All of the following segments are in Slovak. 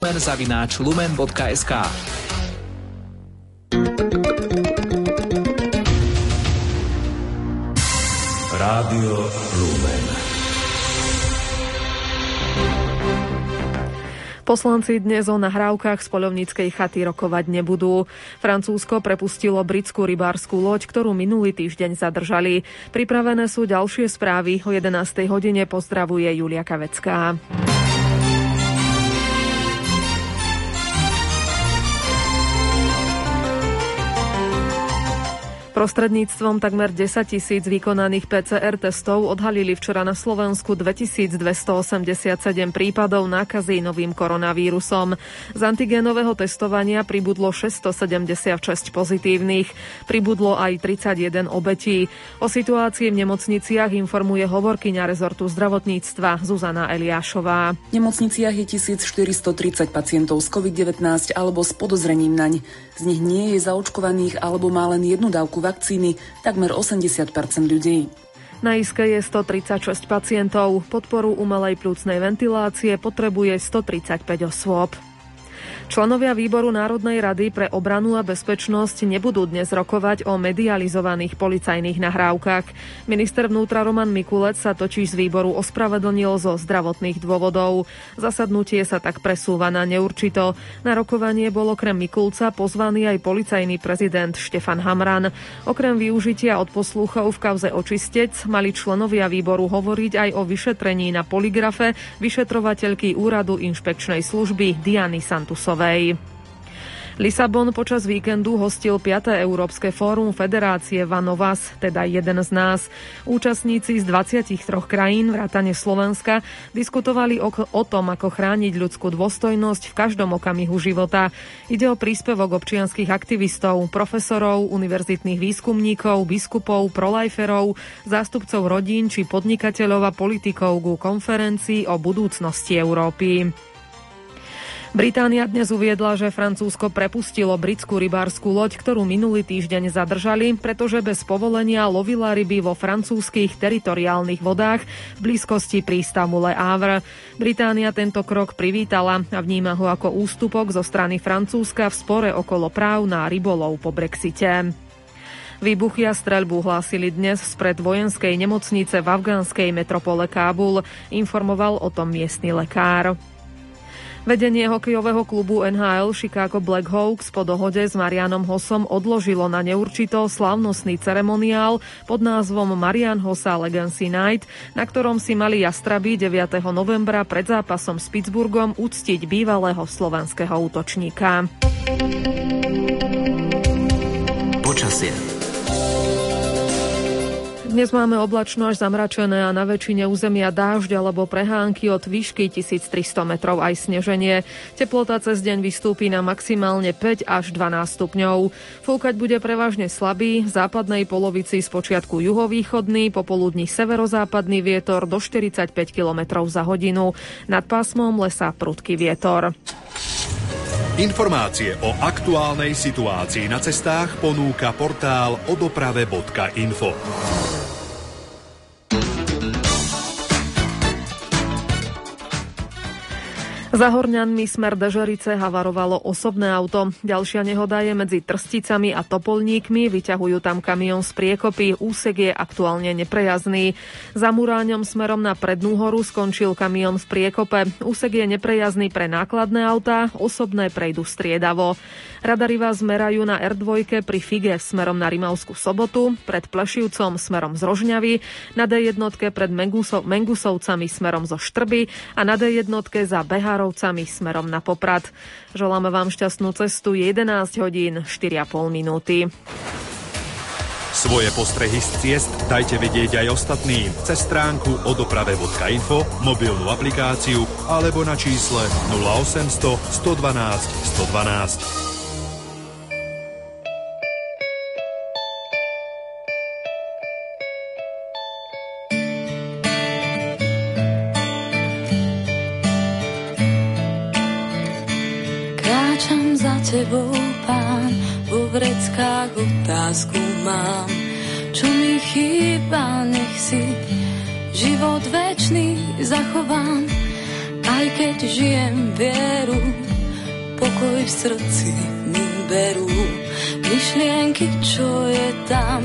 zavináč lumen.sk Rádio Lumen. Poslanci dnes o nahrávkach z polovníckej chaty rokovať nebudú. Francúzsko prepustilo britskú rybárskú loď, ktorú minulý týždeň zadržali. Pripravené sú ďalšie správy. O 11. hodine pozdravuje Julia Kavecká. Prostredníctvom takmer 10 tisíc vykonaných PCR testov odhalili včera na Slovensku 2287 prípadov nákazy novým koronavírusom. Z antigénového testovania pribudlo 676 pozitívnych. Pribudlo aj 31 obetí. O situácii v nemocniciach informuje hovorkyňa rezortu zdravotníctva Zuzana Eliášová. V nemocniciach je 1430 pacientov s COVID-19 alebo s podozrením naň. Z nich nie je zaočkovaných alebo má len jednu dávku vakcíny takmer 80% ľudí. Na iske je 136 pacientov. Podporu umelej plúcnej ventilácie potrebuje 135 osôb. Členovia výboru Národnej rady pre obranu a bezpečnosť nebudú dnes rokovať o medializovaných policajných nahrávkach. Minister vnútra Roman Mikulec sa totiž z výboru ospravedlnil zo zdravotných dôvodov. Zasadnutie sa tak presúva na neurčito. Na rokovanie bol okrem Mikulca pozvaný aj policajný prezident Štefan Hamran. Okrem využitia od poslúchov v kauze očistec mali členovia výboru hovoriť aj o vyšetrení na poligrafe vyšetrovateľky úradu inšpekčnej služby Diany Santusovej. Ďakovej. Lisabon počas víkendu hostil 5. Európske fórum Federácie Vanovas, teda jeden z nás. Účastníci z 23 krajín, vrátane Slovenska, diskutovali o, o tom, ako chrániť ľudskú dôstojnosť v každom okamihu života. Ide o príspevok občianských aktivistov, profesorov, univerzitných výskumníkov, biskupov, prolajferov, zástupcov rodín či podnikateľov a politikov ku konferencii o budúcnosti Európy. Británia dnes uviedla, že Francúzsko prepustilo britskú rybárskú loď, ktorú minulý týždeň zadržali, pretože bez povolenia lovila ryby vo francúzskych teritoriálnych vodách v blízkosti prístavu Le Havre. Británia tento krok privítala a vníma ho ako ústupok zo strany Francúzska v spore okolo práv na rybolov po Brexite. Výbuchy a streľbu hlásili dnes spred vojenskej nemocnice v afgánskej metropole Kábul, informoval o tom miestny lekár. Vedenie hokejového klubu NHL Chicago Blackhawks po dohode s Marianom Hosom odložilo na neurčito slávnostný ceremoniál pod názvom Marian Hossa Legacy Night, na ktorom si mali jastraby 9. novembra pred zápasom s Pittsburghom uctiť bývalého slovanského útočníka. Počasie. Dnes máme oblačno až zamračené a na väčšine územia dážď alebo prehánky od výšky 1300 metrov aj sneženie. Teplota cez deň vystúpi na maximálne 5 až 12 stupňov. Fúkať bude prevažne slabý, v západnej polovici z počiatku juhovýchodný, popoludní severozápadný vietor do 45 km za hodinu. Nad pásmom lesa prudký vietor. Informácie o aktuálnej situácii na cestách ponúka portál odoprave.info. Za Horňanmi smer Dežerice havarovalo osobné auto. Ďalšia nehoda je medzi Trsticami a Topolníkmi. Vyťahujú tam kamión z priekopy. Úsek je aktuálne neprejazný. Za Muráňom smerom na Prednú horu skončil kamión v priekope. Úsek je neprejazný pre nákladné autá, osobné prejdú striedavo. Radary vás merajú na R2 pri Fige smerom na Rimavskú sobotu, pred Plešivcom smerom z Rožňavy, na D1 pred Mengusov, Mengusovcami smerom zo Štrby a na D1 za Behár Komárovcami smerom na Poprad. Želáme vám šťastnú cestu 11 hodín 4,5 minúty. Svoje postrehy z ciest dajte vedieť aj ostatným cez stránku odoprave.info, mobilnú aplikáciu alebo na čísle 0800 112 112. tebou, pán, vo vreckách otázku mám. Čo mi chýba, nech si život večný zachovám, aj keď žijem vieru pokoj v srdci mi berú myšlienky, čo je tam,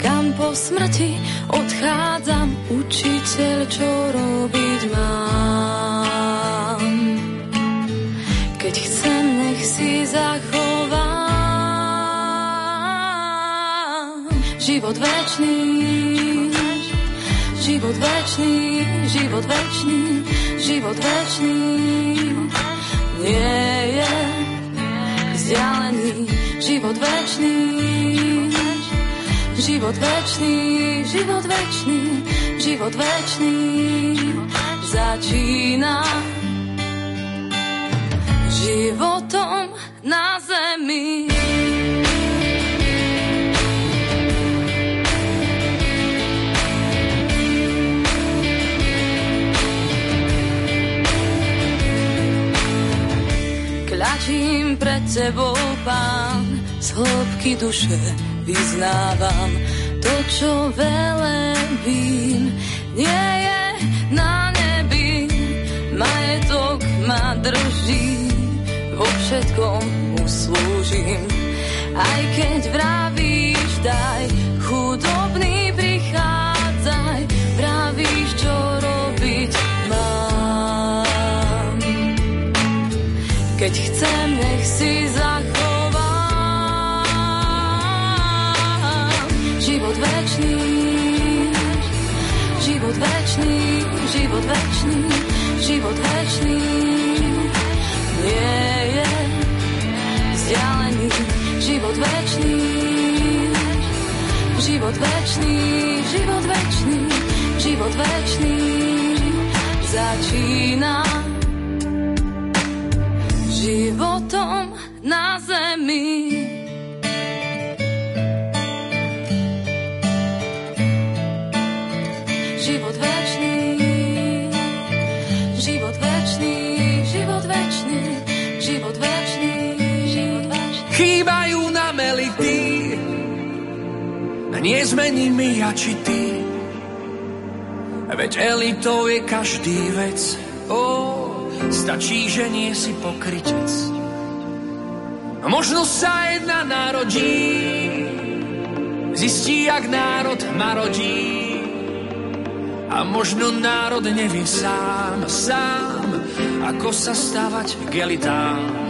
kam po smrti odchádzam, učiteľ, čo robiť mám. Keď chcem, si zachovám. Život večný, život večný, život večný, život večný. Nie je vzdialený život večný, život večný, život večný, život večný. Začína životom na zemi. Kľačím pred tebou, pán, z hĺbky duše vyznávam to, čo velebím, nie je na nebi, majetok ma drží, vo všetkom uslúžim. Aj keď vravíš, daj, chudobný prichádzaj, vravíš, čo robiť mám. Keď chcem, nech si zachovám život večný, život večný, život večný, život večný nie je vzdialený život večný, život večný, život večný, život večný začína životom na zemi. Nezmení mi ja či ty. Veď elitou je každý vec, ó, stačí, že nie si pokrytec. Možno sa jedna narodí, zistí, jak národ marodí. A možno národ nevie sám, sám, ako sa stavať k elitám.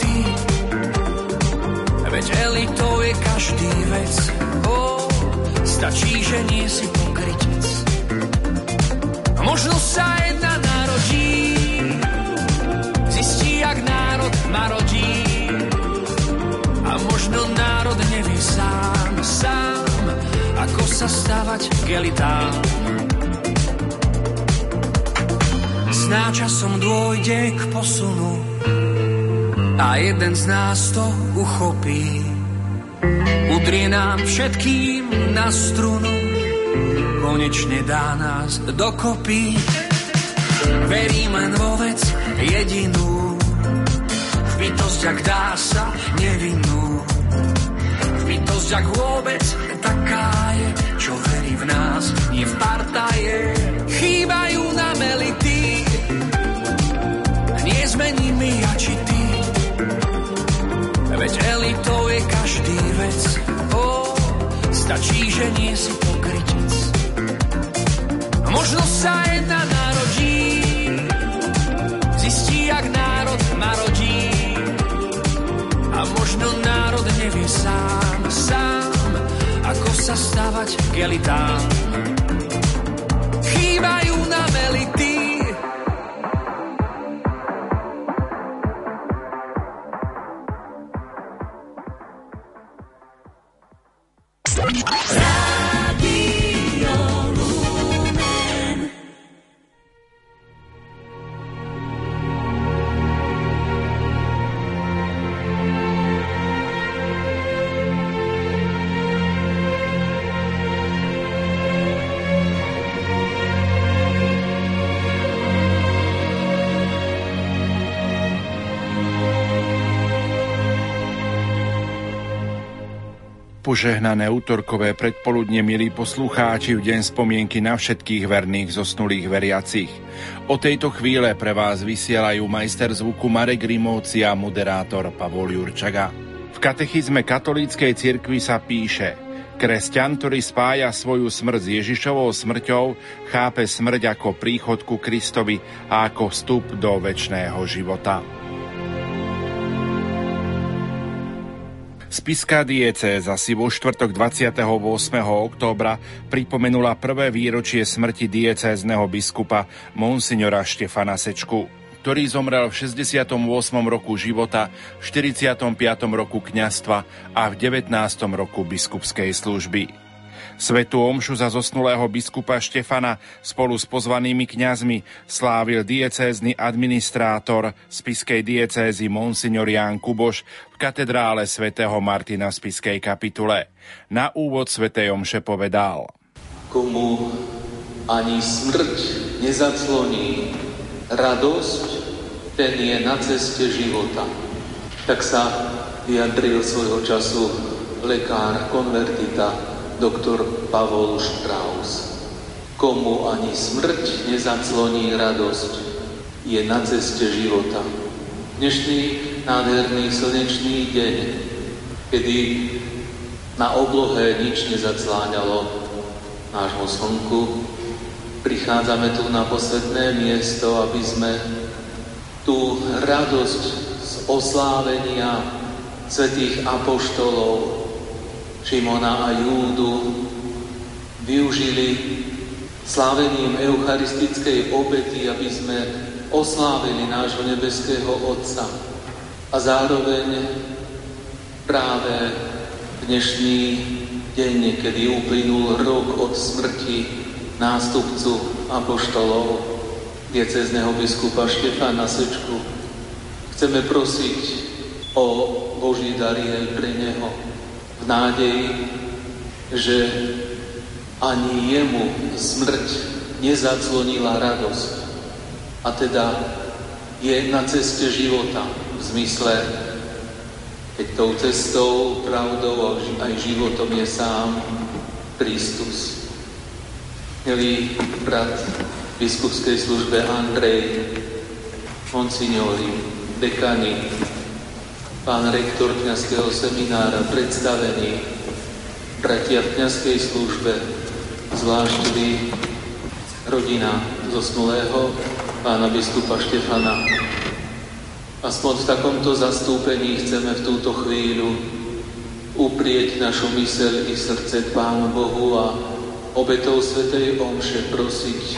ty. Veď elitou je každý vec, ó, stačí, že nie si pokrytec. A možno sa jedna narodí, zistí, jak národ marodí. A možno národ nevie sám, sám, ako sa stavať k elitám. Sná časom dôjde k posunu a jeden z nás to uchopí. Udrie nám všetkým na strunu, konečne dá nás dokopy. Verím len vo vec jedinú, v bytosť, ak dá sa nevinnú. V bytosť, ak vôbec taká je, čo verí v nás, nie v partaje. Stačí, že nie si pokrytec. Možno sa jedna narodí, zistí, jak národ marodí. A možno národ nevie sám, sa stavať k elitám. Chýbajú Požehnané útorkové predpoludne, milí poslucháči, v deň spomienky na všetkých verných zosnulých veriacich. O tejto chvíle pre vás vysielajú majster zvuku Marek Rimovci a moderátor Pavol Jurčaga. V katechizme katolíckej cirkvi sa píše Kresťan, ktorý spája svoju smrť s Ježišovou smrťou, chápe smrť ako príchod ku Kristovi a ako vstup do väčšného života. Spiská diecéza si vo štvrtok 28. októbra pripomenula prvé výročie smrti diecézneho biskupa Monsignora Štefana Sečku, ktorý zomrel v 68. roku života, v 45. roku kňastva a v 19. roku biskupskej služby. Svetú omšu za zosnulého biskupa Štefana spolu s pozvanými kňazmi slávil diecézny administrátor spiskej diecézy Monsignor Ján Kuboš v katedrále svätého Martina v spiskej kapitule. Na úvod svätej omše povedal Komu ani smrť nezacloní radosť, ten je na ceste života. Tak sa vyjadril svojho času lekár konvertita doktor Pavol Strauss. Komu ani smrť nezacloní radosť, je na ceste života. Dnešný nádherný slnečný deň, kedy na oblohe nič nezacláňalo nášmu slnku, prichádzame tu na posvetné miesto, aby sme tú radosť z oslávenia svetých apoštolov, Šimona a Júdu využili slávením eucharistickej obety, aby sme oslávili nášho nebeského Otca. A zároveň práve dnešný deň, kedy uplynul rok od smrti nástupcu apoštolov, diecezneho biskupa Štefana Sečku, chceme prosiť o Boží dary aj pre neho v nádeji, že ani jemu smrť nezaclonila radosť. A teda je na ceste života v zmysle, keď tou cestou, pravdou aj životom je sám Kristus. Milý brat v biskupskej službe Andrej, monsignori, dekani, pán rektor kniazského seminára, predstavený, bratia v kniazkej službe, zvlášť vy, rodina zosnulého pána biskupa Štefana. Aspoň v takomto zastúpení chceme v túto chvíľu uprieť našu myseľ i srdce Pánu Bohu a obetou Svetej Omše prosiť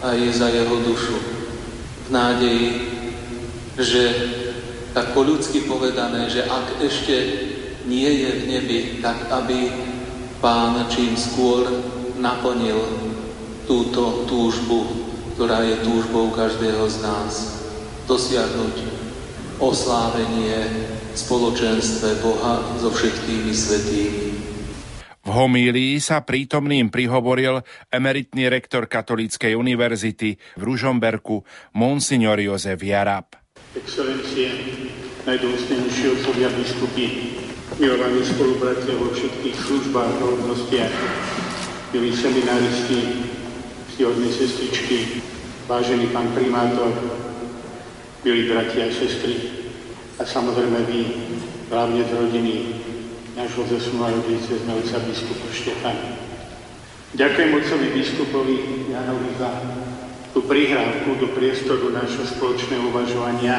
aj za jeho dušu v nádeji, že tak po ľudsky povedané, že ak ešte nie je v nebi, tak aby Pán čím skôr naplnil túto túžbu, ktorá je túžbou každého z nás, dosiahnuť oslávenie spoločenstve Boha so všetkými svetými. V homílii sa prítomným prihovoril emeritný rektor Katolíckej univerzity v Ružomberku Monsignor Jozef Jarab. Excelencie, najdôstojnejšie otcovia biskupy, milovaní spolubratia vo všetkých službách a hodnostiach, milí seminaristi, stihodné sestričky, vážený pán primátor, milí bratia a sestry a samozrejme vy, hlavne z rodiny nášho zesnulého cez otca biskupa Štefana. Ďakujem otcovi biskupovi Janovi za tú prihrávku do priestoru nášho spoločného uvažovania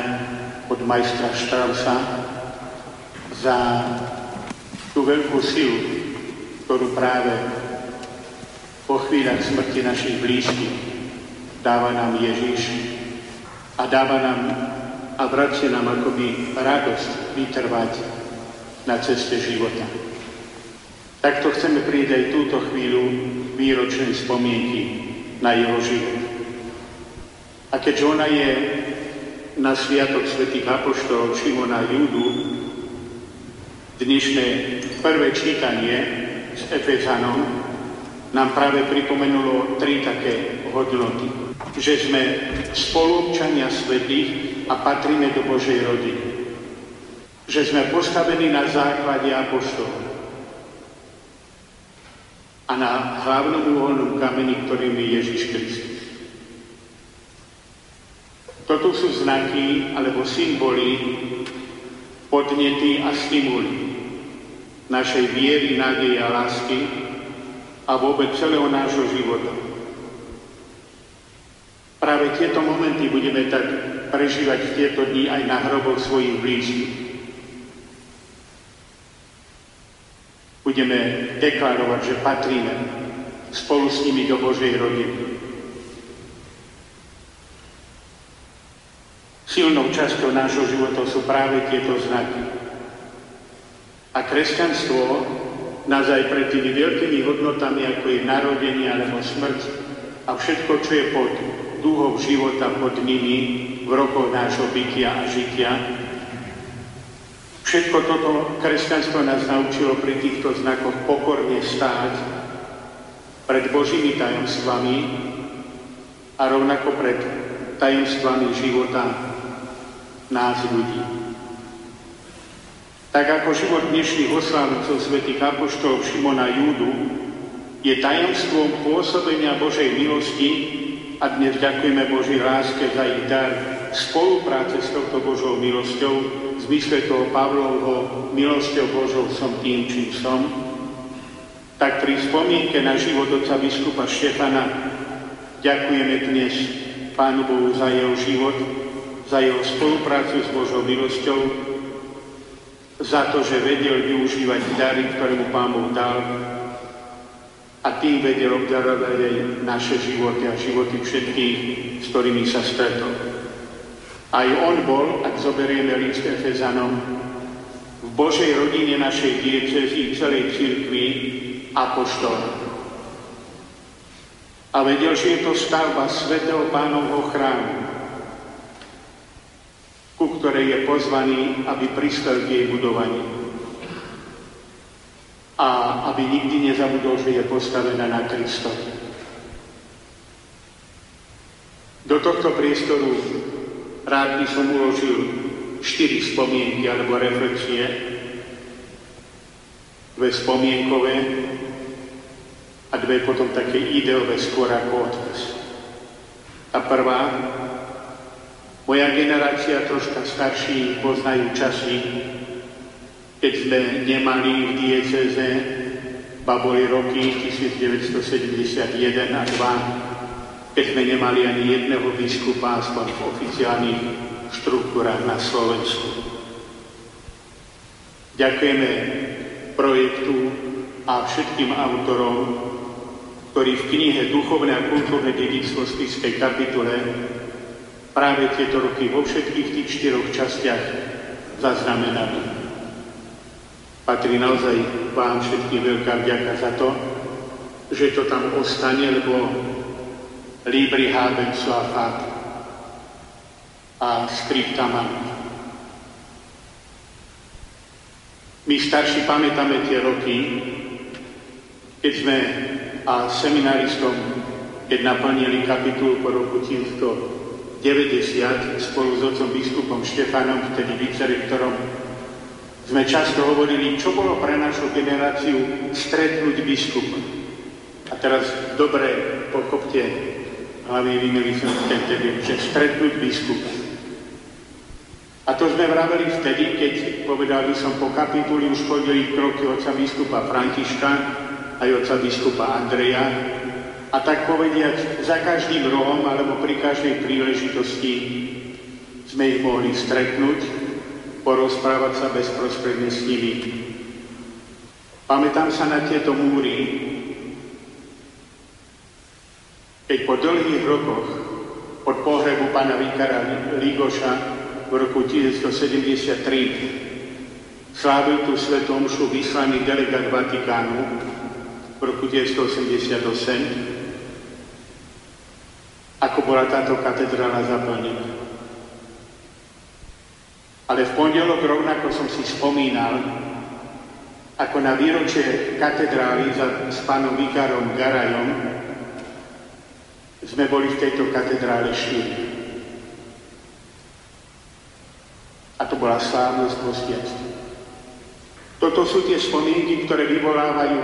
od majstra Štrausa za tú veľkú silu, ktorú práve po chvíľach smrti našich blízkych dáva nám Ježiš a dáva nám a vracia nám akoby radosť vytrvať na ceste života. Takto chceme prísť aj túto chvíľu výročnej spomienky na jeho život. A keďže ona je na Sviatok svätých Apoštolov Šimona Júdu dnešné prvé čítanie s Efezanom nám práve pripomenulo tri také hodnoty. Že sme spoluobčania svetých a patríme do Božej rodiny. Že sme postavení na základe apoštolov. a na hlavnom uholnom kameni, ktorým je Ježiš Kristus. Toto sú znaky alebo symboly, podnety a stimuly našej viery, nádeje a lásky a vôbec celého nášho života. Práve tieto momenty budeme tak prežívať v tieto dni aj na hroboch svojich blízkych. Budeme deklarovať, že patríme spolu s nimi do Božej rodiny. Silnou časťou nášho života sú práve tieto znaky. A kresťanstvo nás aj pred tými veľkými hodnotami, ako je narodenie alebo smrť a všetko, čo je pod dúhou života, pod nimi, v rokoch nášho bytia a žitia, Všetko toto kresťanstvo nás naučilo pri týchto znakoch pokorne stáť pred Božími tajomstvami a rovnako pred tajomstvami života nás ľudí. Tak ako život dnešných oslávcov svätých apoštolov Šimona Júdu je tajomstvom pôsobenia Božej milosti a dnes ďakujeme Božej láske za ich dar spolupráce s touto Božou milosťou, v zmysle toho Pavlovho milosťou Božou som tým, čím som, tak pri spomienke na život oca biskupa Štefana ďakujeme dnes Pánu Bohu za jeho život, za jeho spoluprácu s Božou milosťou, za to, že vedel využívať dary, ktoré mu Pán Boh dal a tým vedel obdarovať aj naše životy a životy všetkých, s ktorými sa stretol. Aj on bol, ak zoberieme list Efezanom, v Božej rodine našej diecezy celej církvy apoštol. A vedel, že je to stavba svetého pánovho chrámu, ku ktorej je pozvaný, aby prispel k jej budovaní. A aby nikdy nezabudol, že je postavená na Kristovi. Do tohto priestoru rád by som uložil štyri spomienky alebo reflexie, dve spomienkové a dve potom také ideové skôr ako odkaz. A prvá, moja generácia, troška starší, poznajú časy, keď sme nemali v dieceze, ba boli roky 1971 a 2, keď sme nemali ani jedného biskupa, aspoň v oficiálnych štruktúrach na Slovensku. Ďakujeme projektu a všetkým autorom, ktorí v knihe Duchovné a kultúrne dedictvo spiskej kapitule práve tieto roky vo všetkých tých štyroch častiach zaznamenali. Patrí naozaj vám všetkým veľká vďaka za to, že to tam ostane, lebo Libri haben sua fat a scripta My starší pamätáme tie roky, keď sme a seminaristom, keď naplnili kapitulu po roku 1900, 90 spolu s otcom biskupom Štefanom, vtedy vicerektorom, sme často hovorili, čo bolo pre našu generáciu stretnúť biskupa. A teraz dobre pochopte, hlavne vymili som ten tedy, že stretnúť biskupa. A to sme vraveli vtedy, keď, povedal by som, po kapituli už chodili kroky oca biskupa Františka aj oca biskupa Andreja, a tak povediať za každým rohom alebo pri každej príležitosti sme ich mohli stretnúť, porozprávať sa bezprostredne s nimi. Pamätám sa na tieto múry, keď po dlhých rokoch od pohrebu pána Vikara Ligoša v roku 1973 slávil tú svetomšu vyslaný delegát Vatikánu v roku 1988 ako bola táto katedrála zaplnená. Ale v pondelok rovnako som si spomínal, ako na výročie katedrály s pánom Vikárom Garajom sme boli v tejto katedrále štyri. A to bola slávnosť postiactva. Toto sú tie spomienky, ktoré vyvolávajú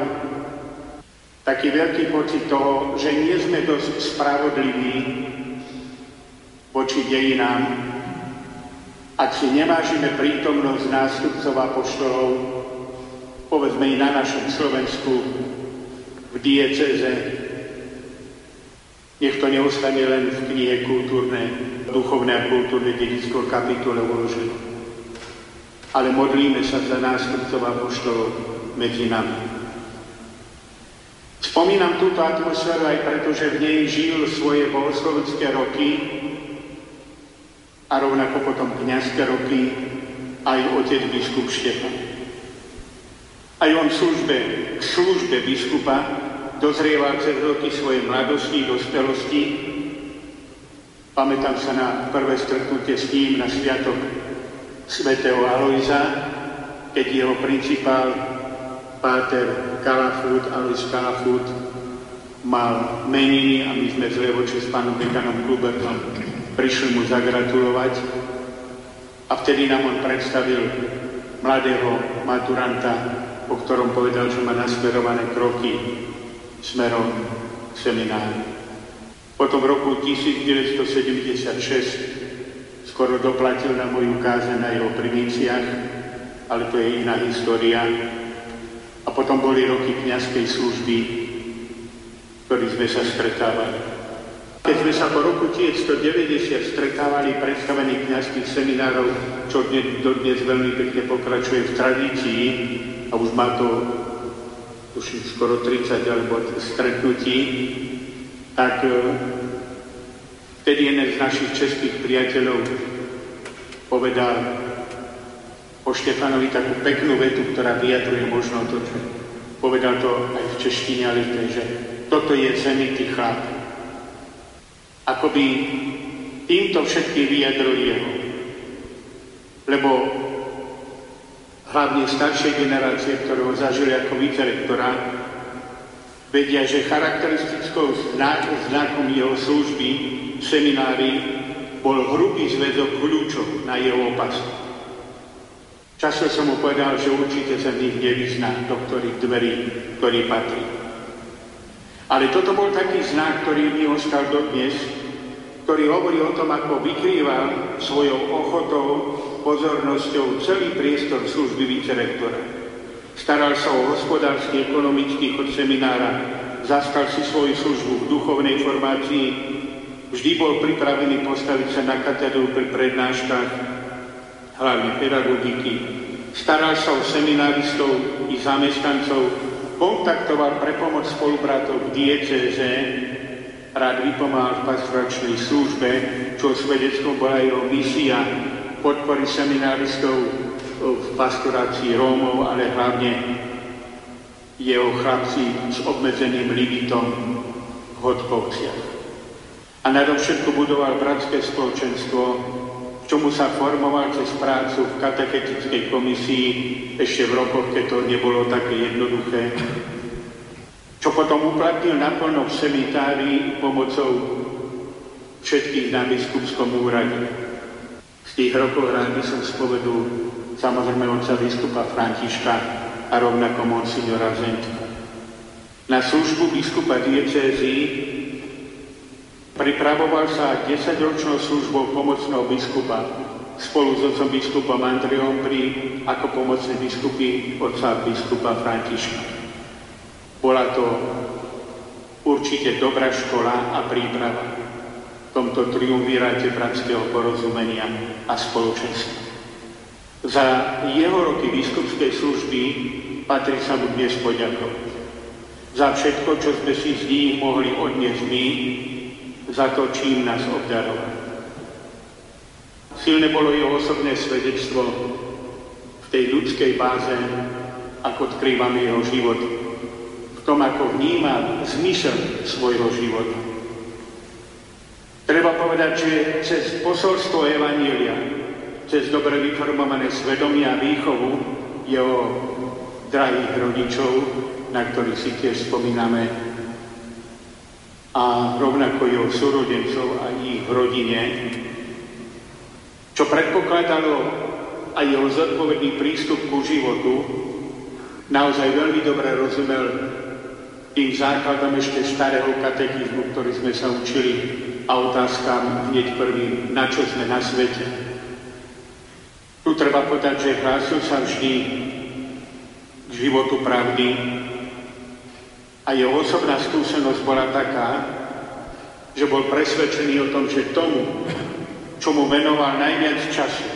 taký veľký pocit toho, že nie sme dosť spravodliví voči dejinám, ak si nevážime prítomnosť nástupcov apoštolov, povedzme i na našom Slovensku, v dieceze, nech to neostane len v knihe kultúrne, duchovné a kultúrne dedicko kapitole uložené. Ale modlíme sa za nástupcov apoštolov medzi nami. Spomínam túto atmosféru aj preto, že v nej žil svoje bohoslovecké roky a rovnako potom kniazské roky aj otec biskup Štefan. Aj on službe, v službe biskupa dozrieval cez roky svojej mladosti, dospelosti. Pamätám sa na prvé stretnutie s ním na sviatok svätého Alojza, keď jeho principál páter Kalafút, Alois Kalafút, mal meniny a my sme z Levoče s pánom dekanom Klubertom prišli mu zagratulovať a vtedy nám on predstavil mladého maturanta, o ktorom povedal, že má nasmerované kroky smerom k semináru. Potom v roku 1976 skoro doplatil na moju káze na jeho primíciach, ale to je iná história. Potom boli roky kniazkej služby, ktorí sme sa stretávali. Keď sme sa po roku 1990 stretávali predstavení kniazských seminárov, čo dnes, dodnes veľmi pekne pokračuje v tradícii, a už má to už skoro 30 alebo stretnutí, tak e, vtedy jeden z našich českých priateľov povedal, o Štefanovi takú peknú vetu, ktorá vyjadruje možno to, čo povedal to aj v češtine, ale to je, že toto je zemitý chlap. Akoby týmto všetky vyjadril jeho. Lebo hlavne staršie generácie, ktoré ho zažili ako vicerektora, vedia, že charakteristickou znakom jeho služby v seminári bol hrubý zväzok kľúčov na jeho opasku. Často som mu povedal, že určite sa v nich nevyzná, do ktorých dverí, ktorý patrí. Ale toto bol taký znak, ktorý mi ostal dodnes, ktorý hovorí o tom, ako vykrýval svojou ochotou, pozornosťou celý priestor služby vicerektora. Staral sa o hospodársky, ekonomický chod seminára, zastal si svoju službu v duchovnej formácii, vždy bol pripravený postaviť sa na katedru pri prednáškach, hlavne pedagogiky, staral sa o semináristov i zamestnancov, kontaktoval pre pomoc spolubratov v dieceze, rád vypomáhal v pastoračnej službe, čo svedectvom bola jeho misia podpory semináristov v pastorácii Rómov, ale hlavne jeho chlapci s obmedzeným limitom v Hodkovciach. A nadovšetko budoval bratské spoločenstvo čomu sa formoval cez prácu v katechetickej komisii ešte v rokoch, keď to nebolo také jednoduché, čo potom uplatnil naplno v semitárii pomocou všetkých na biskupskom úrade. Z tých rokov rád by som spovedul samozrejme otca biskupa Františka a rovnako monsignora Zentka. Na službu biskupa diecézy Pripravoval sa 10-ročnou službou pomocného biskupa spolu s otcom biskupom Andreom pri ako pomocný biskupy otca biskupa Františka. Bola to určite dobrá škola a príprava v tomto triumviráte bratského porozumenia a spoločenstva. Za jeho roky biskupskej služby patrí sa mu dnes poďakovať. Za všetko, čo sme si z nich mohli odniesť my, za to, čím nás obdaroval. Silné bolo jeho osobné svedectvo v tej ľudskej báze, ako odkrývame jeho život, v tom, ako vníma zmysel svojho života. Treba povedať, že cez posolstvo Evanília, cez dobre vyformované svedomie a výchovu jeho drahých rodičov, na ktorých si tiež spomíname a rovnako jeho súrodencov a ich rodine, čo predpokladalo aj jeho zodpovedný prístup ku životu, naozaj veľmi dobre rozumel tým základom ešte starého katechizmu, ktorý sme sa učili a otázkam hneď prvým, na čo sme na svete. Tu treba povedať, že hlásil sa vždy k životu pravdy a jeho osobná skúsenosť bola taká, že bol presvedčený o tom, že tomu, čo mu venoval najviac času,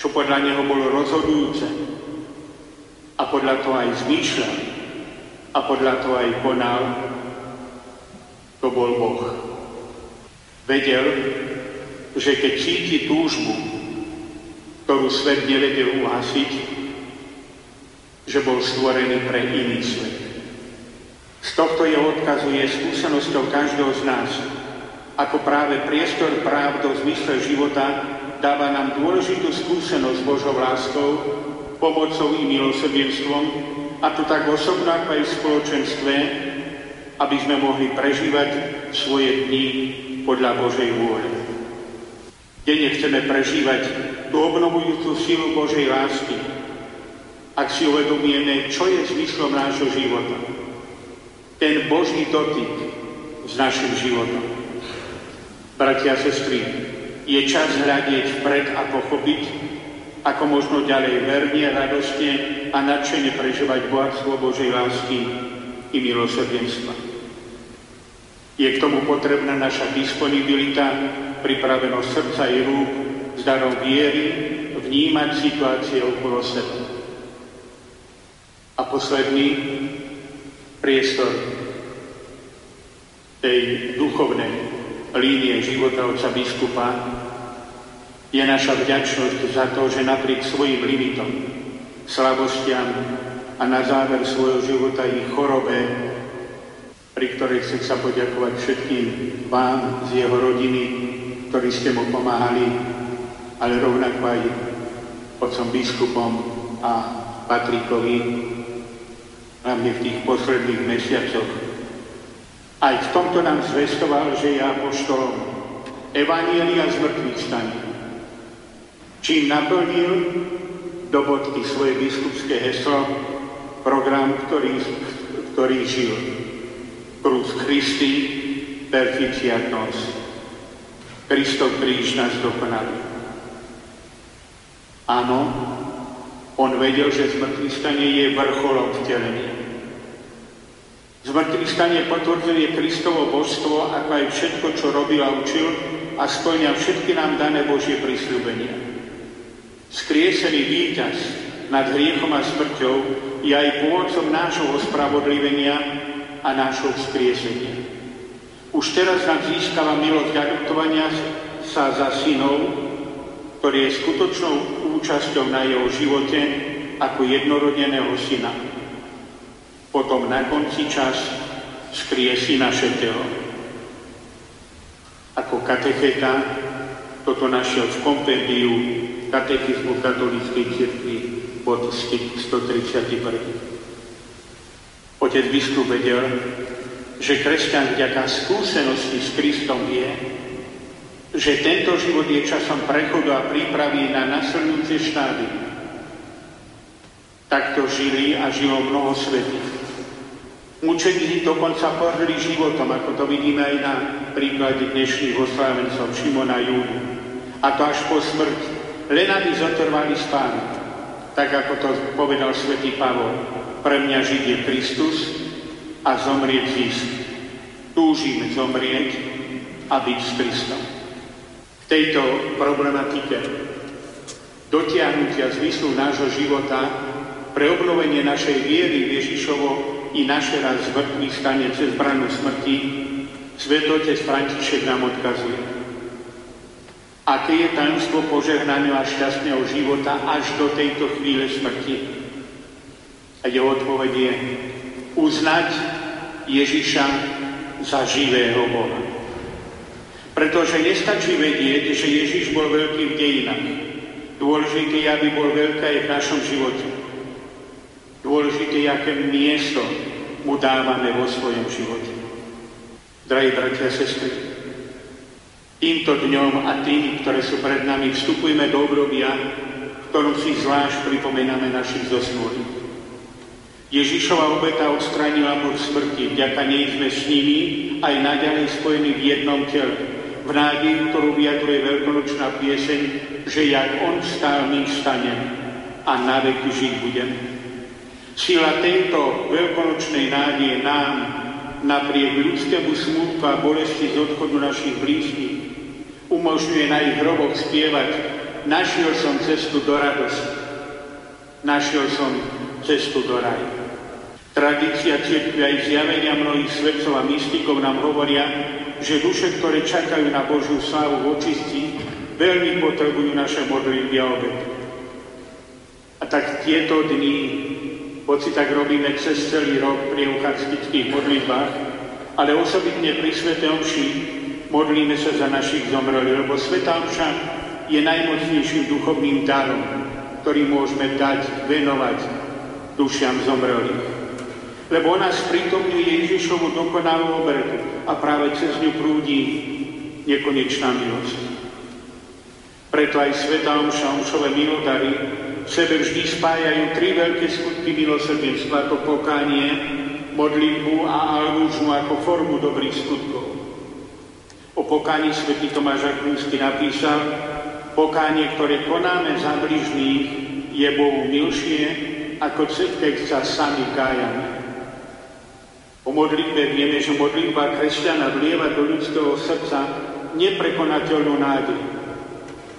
čo podľa neho bolo rozhodujúce a podľa toho aj zmýšľal a podľa toho aj konal, to bol Boh. Vedel, že keď cíti túžbu, ktorú svet nevedel uhasiť, že bol stvorený pre iný svet. Z tohto je odkazuje skúsenosťou každého z nás, ako práve priestor práv do zmysle života dáva nám dôležitú skúsenosť Božou láskou, pomocou i milosrdenstvom, a to tak osobno ako aj v spoločenstve, aby sme mohli prežívať svoje dni podľa Božej vôle. Denne chceme prežívať tú obnovujúcu silu Božej lásky, ak si uvedomíme, čo je zmyslom nášho života. Ten Boží dotyk s našim životom. Bratia a sestry, je čas hľadieť vpred a pochopiť, ako možno ďalej verne, radostne a nadšene prežívať bohatstvo Božej lásky i milosrdenstva. Je k tomu potrebná naša disponibilita, pripravenosť srdca i rúk s darom viery, vnímať situácie okolo seba. A posledný priestor tej duchovnej línie života otca biskupa je naša vďačnosť za to, že napriek svojim limitom, slabostiam a na záver svojho života ich chorobe, pri ktorej chcem sa poďakovať všetkým vám z jeho rodiny, ktorí ste mu pomáhali, ale rovnako aj otcom biskupom a Patrikovi, hlavne v tých posledných mesiacoch. Aj v tomto nám zvestoval, že je apoštolom Evanielia z mŕtvych staní. Čím naplnil do bodky svoje biskupské heslo, program, ktorý, ktorý žil. Cruz Christi perficiat nos. Kristov kríž nás dokonalý. Áno, on vedel, že zmrtvý stane je vrcholom vtelenia. Zmrtvý stane potvrdzuje Kristovo božstvo, ako aj všetko, čo robil a učil a splňa všetky nám dané Božie prisľúbenia. Skriesený víťaz nad hriechom a smrťou je aj pôvodcom nášho ospravodlivenia a nášho vzkriesenia. Už teraz nám získava milosť adoptovania sa za synov, ktorý je skutočnou účasťou na jeho živote ako jednorodeného syna. Potom na konci čas skriesi naše telo. Ako katecheta toto našiel v kompendiu katechizmu katolíckej cirkvi bod 131. Otec biskup vedel, že kresťan vďaka skúsenosti s Kristom vie, že tento život je časom prechodu a prípravy na nasledujúce štády. Takto žili a žilo mnoho svetých. Mučeníci dokonca porili životom, ako to vidíme aj na príklade dnešných oslávencov Šimona Júdu. A to až po smrti len aby zotrvali spánok. Tak ako to povedal svätý Pavol, pre mňa žiť je Kristus a zomrieť zisk. Túžim zomrieť a byť s Kristom. V tejto problematike dotiahnutia zmyslu nášho života pre obnovenie našej viery v Ježišovo i naše raz zvrtný stane cez branu smrti, Svetotec František nám odkazuje. Aké je tajomstvo požehnaného a šťastného života až do tejto chvíle smrti? A jeho odpoveď je uznať Ježiša za živého Boha. Pretože nestačí vedieť, že Ježiš bol veľký v dejinách. Dôležité je, aby bol veľké aj v našom živote. Dôležité je, aké miesto mu dávame vo svojom živote. Drahí bratia a sestry, Týmto dňom a tým, ktoré sú pred nami, vstupujeme do obdobia, v ktorom si zvlášť pripomíname našich zosnulých. Ježišova obeta odstránila muž smrti, vďaka nej sme s nimi aj naďalej spojení v jednom tele. V nádeji, ktorú vyjadruje veľkonočná pieseň, že jak on stál, my vstaneme a na veky žiť budeme. Sila tejto veľkonočnej nádeje nám, napriek ľudskému smutku a bolesti z odchodu našich blízkych, umožňuje na ich hroboch spievať Našiel som cestu do radosti, našiel som cestu do raju. Tradícia cirkvi aj zjavenia mnohých svetcov a mystikov nám hovoria, že duše, ktoré čakajú na Božiu slávu v očistí, veľmi potrebujú naše modlitby a obety. A tak tieto dni, hoci tak robíme cez celý rok pri eucharistických modlitbách, ale osobitne pri Svete Omši modlíme sa za našich zomrelých, lebo Sveta Omša je najmocnejším duchovným darom, ktorý môžeme dať, venovať dušiam zomrelých lebo ona sprítomňuje Ježišovu dokonalú obetu a práve cez ňu prúdi nekonečná milosť. Preto aj Sveta Omša, Omšové milodary v sebe vždy spájajú tri veľké skutky milosrdenstva, to pokánie, modlitbu a almužnu ako formu dobrých skutkov. O pokáni svätý Tomáš Akvinský napísal, pokánie, ktoré konáme za bližných, je Bohu milšie, ako keď sa sami kájame. O modlitbe vieme, že modlitba kresťana vlieva do ľudského srdca neprekonateľnú nádej.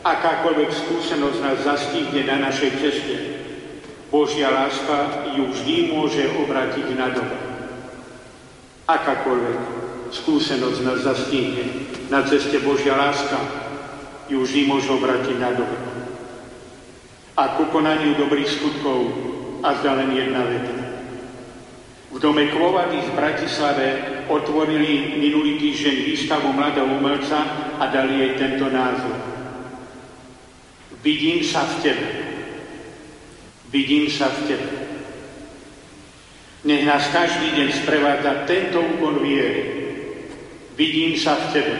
Akákoľvek skúsenosť nás zastihne na našej ceste, Božia láska ju vždy môže obratiť na dobro. Akákoľvek skúsenosť nás zastihne na ceste Božia láska ju vždy môže obratiť na dobro. A ku konaniu dobrých skutkov a zda len jedna veta. V dome Kvovady v Bratislave otvorili minulý týždeň výstavu mladého umelca a dali jej tento názov. Vidím sa v tebe. Vidím sa v tebe. Nech nás každý deň sprevádza tento úkon viery. Vidím sa v tebe.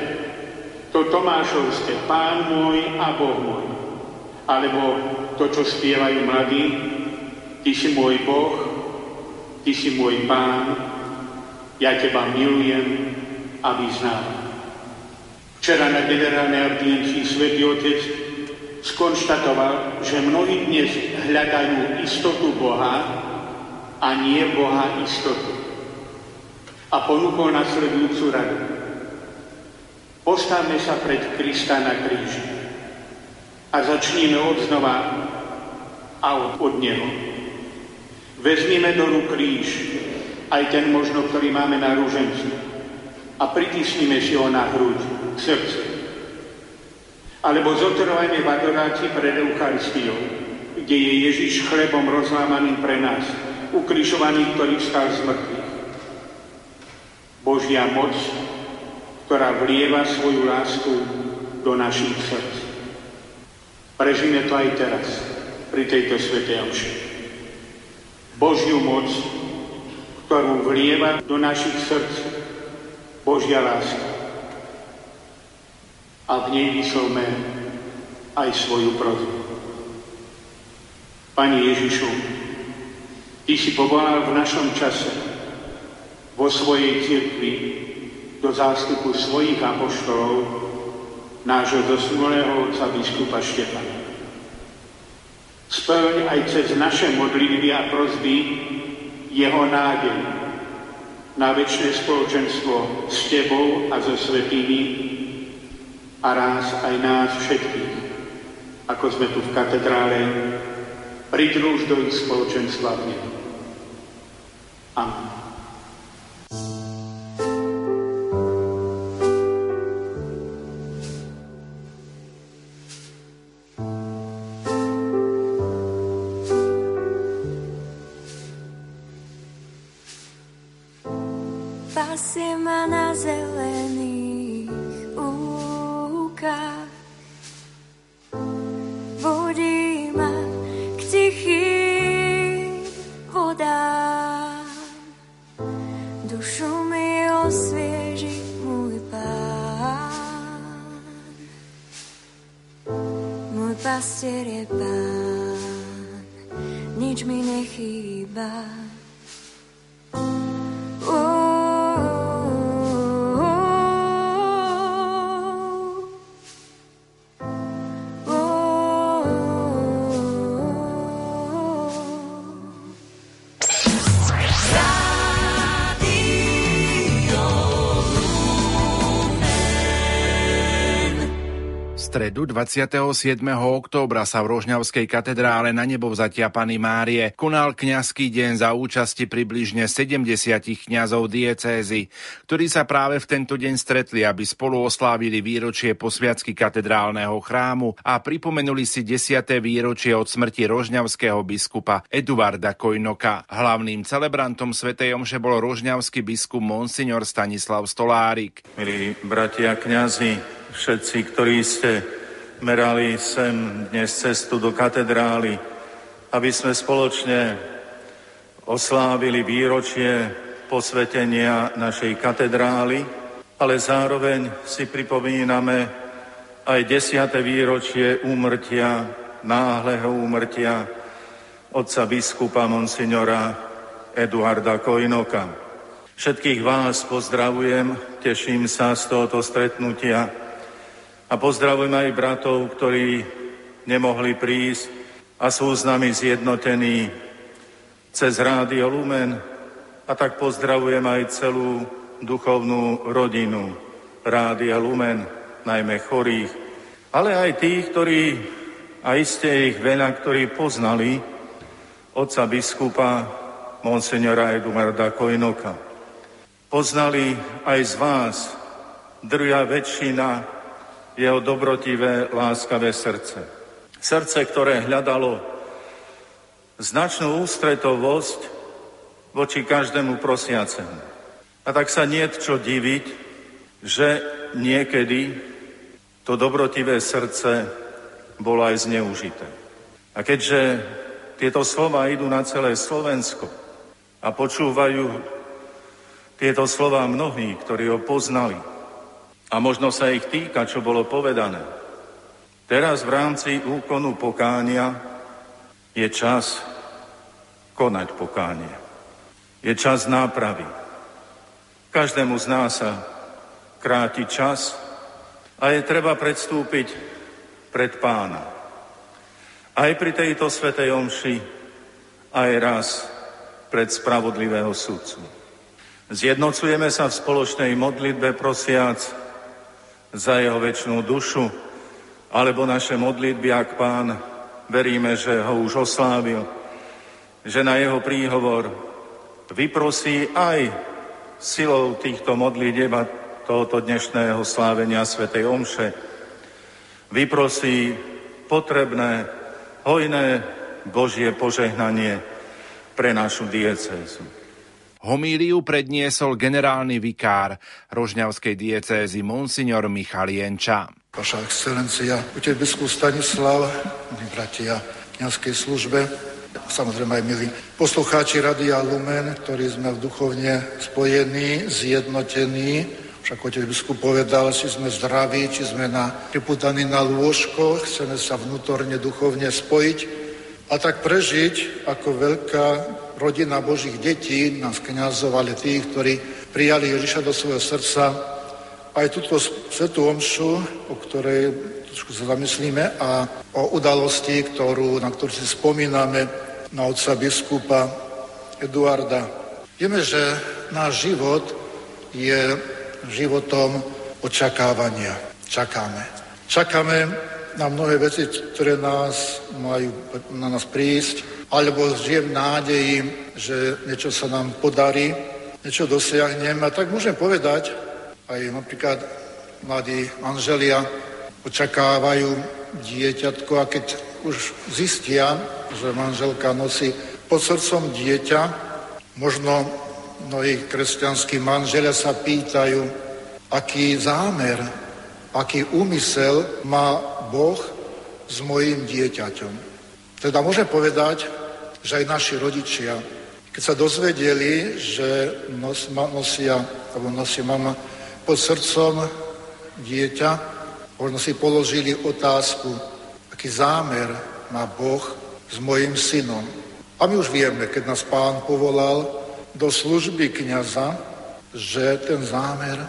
To Tomášovské, Pán môj a Boh môj. Alebo to, čo spievajú mladí, Ty si môj Boh, Ty si môj pán, ja teba milujem a vyznávam. Včera na generálnej audiencii Svetý Otec skonštatoval, že mnohí dnes hľadajú istotu Boha a nie Boha istotu. A ponúkol nasledujúcu radu. Postavme sa pred Krista na kríži a začníme od znova a od, od Neho. Vezmime do rúk kríž, aj ten možno, ktorý máme na rúženci, a pritisnime si ho na hruď, k srdcu. Alebo zotrvajme v adorácii pred Eucharistiou, kde je Ježiš chlebom rozlámaným pre nás, ukrižovaný, ktorý vstal z mŕtvych. Božia moc, ktorá vlieva svoju lásku do našich srdc. Prežíme to aj teraz, pri tejto svetej omši. Božiu moc, ktorú vlieva do našich srdc Božia láska. A v nej vyslovme aj svoju prozbu. Pani Ježišu, Ty si povolal v našom čase vo svojej cirkvi do zástupu svojich apoštolov nášho dosnulého otca biskupa Štefana. Splň aj cez naše modlitby a prozby jeho nádej na väčšie spoločenstvo s Tebou a so svetými a raz aj nás všetkých, ako sme tu v katedrále, pridruž do ich spoločenstva v nebi. Amen. Khi stredu 27. októbra sa v Rožňavskej katedrále na nebo vzatia Pany Márie konal kňazský deň za účasti približne 70 kňazov diecézy, ktorí sa práve v tento deň stretli, aby spolu oslávili výročie posviacky katedrálneho chrámu a pripomenuli si 10. výročie od smrti rožňavského biskupa Eduarda Kojnoka. Hlavným celebrantom svätej omše bol rožňavský biskup Monsignor Stanislav Stolárik. Milí bratia kňazi, všetci, ktorí ste merali sem dnes cestu do katedrály, aby sme spoločne oslávili výročie posvetenia našej katedrály, ale zároveň si pripomíname aj desiate výročie úmrtia, náhleho úmrtia otca biskupa monsignora Eduarda Kojnoka. Všetkých vás pozdravujem, teším sa z tohoto stretnutia a pozdravujem aj bratov, ktorí nemohli prísť a sú s nami zjednotení cez Rádio Lumen. A tak pozdravujem aj celú duchovnú rodinu Rádia Lumen, najmä chorých, ale aj tých, ktorí, a iste ich veľa, ktorí poznali otca biskupa Monsignora Eduarda Kojnoka. Poznali aj z vás, drvia väčšina jeho dobrotivé, láskavé srdce. Srdce, ktoré hľadalo značnú ústretovosť voči každému prosiacemu. A tak sa nie čo diviť, že niekedy to dobrotivé srdce bolo aj zneužité. A keďže tieto slova idú na celé Slovensko a počúvajú tieto slova mnohí, ktorí ho poznali, a možno sa ich týka, čo bolo povedané. Teraz v rámci úkonu pokánia je čas konať pokánie. Je čas nápravy. Každému z nás sa kráti čas a je treba predstúpiť pred pána. Aj pri tejto svetej omši, aj raz pred spravodlivého sudcu. Zjednocujeme sa v spoločnej modlitbe prosiac za jeho väčšnú dušu, alebo naše modlitby, ak pán veríme, že ho už oslávil, že na jeho príhovor vyprosí aj silou týchto modlitieb a tohoto dnešného slávenia Svetej Omše, vyprosí potrebné, hojné Božie požehnanie pre našu diecézu. Homíliu predniesol generálny vikár Rožňavskej diecézy Monsignor Michal Jenča. Vaša excelencia, otec biskup Stanislav, bratia kniazkej službe, samozrejme aj milí poslucháči Radia Lumen, ktorí sme v duchovne spojení, zjednotení, však otec biskup povedal, či sme zdraví, či sme na, priputaní na lôžko, chceme sa vnútorne duchovne spojiť a tak prežiť ako veľká rodina Božích detí, nás kniazov, ale tých, ktorí prijali Ježiša do svojho srdca, aj túto svetú omšu, o ktorej trošku sa zamyslíme, a o udalosti, ktorú, na ktorú si spomíname, na otca biskupa Eduarda. Vieme, že náš život je životom očakávania. Čakáme. Čakáme na mnohé veci, ktoré nás majú na nás prísť, alebo žijem nádeji, že niečo sa nám podarí, niečo dosiahnem. A tak môžem povedať, aj napríklad mladí manželia očakávajú dieťatko a keď už zistia, že manželka nosí pod srdcom dieťa, možno mnohí kresťanskí manželia sa pýtajú, aký zámer, aký úmysel má Boh s mojim dieťaťom. Teda môžem povedať, že aj naši rodičia, keď sa dozvedeli, že nos, nosia, alebo nosia mama pod srdcom dieťa, možno si položili otázku, aký zámer má Boh s mojim synom. A my už vieme, keď nás pán povolal do služby kniaza, že ten zámer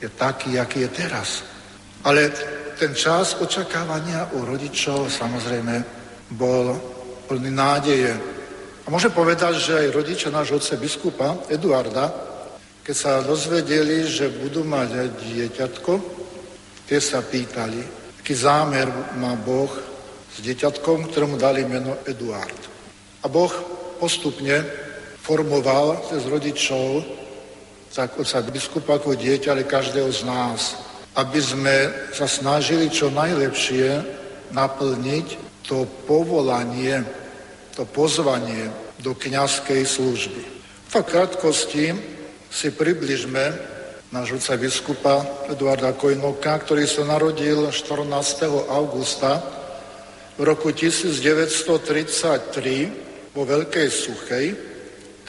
je taký, aký je teraz. Ale ten čas očakávania u rodičov samozrejme bol plný nádeje. A môžem povedať, že aj rodičia nášho otca biskupa Eduarda, keď sa dozvedeli, že budú mať dieťatko, tie sa pýtali, aký zámer má Boh s dieťatkom, ktorému dali meno Eduard. A Boh postupne formoval cez rodičov, tak sa biskupa ako dieťa, ale každého z nás, aby sme sa snažili čo najlepšie naplniť to povolanie, to pozvanie do kňazskej služby. V krátkosti si približme nášho biskupa Eduarda Kojnoka, ktorý sa narodil 14. augusta v roku 1933 vo Veľkej Suchej,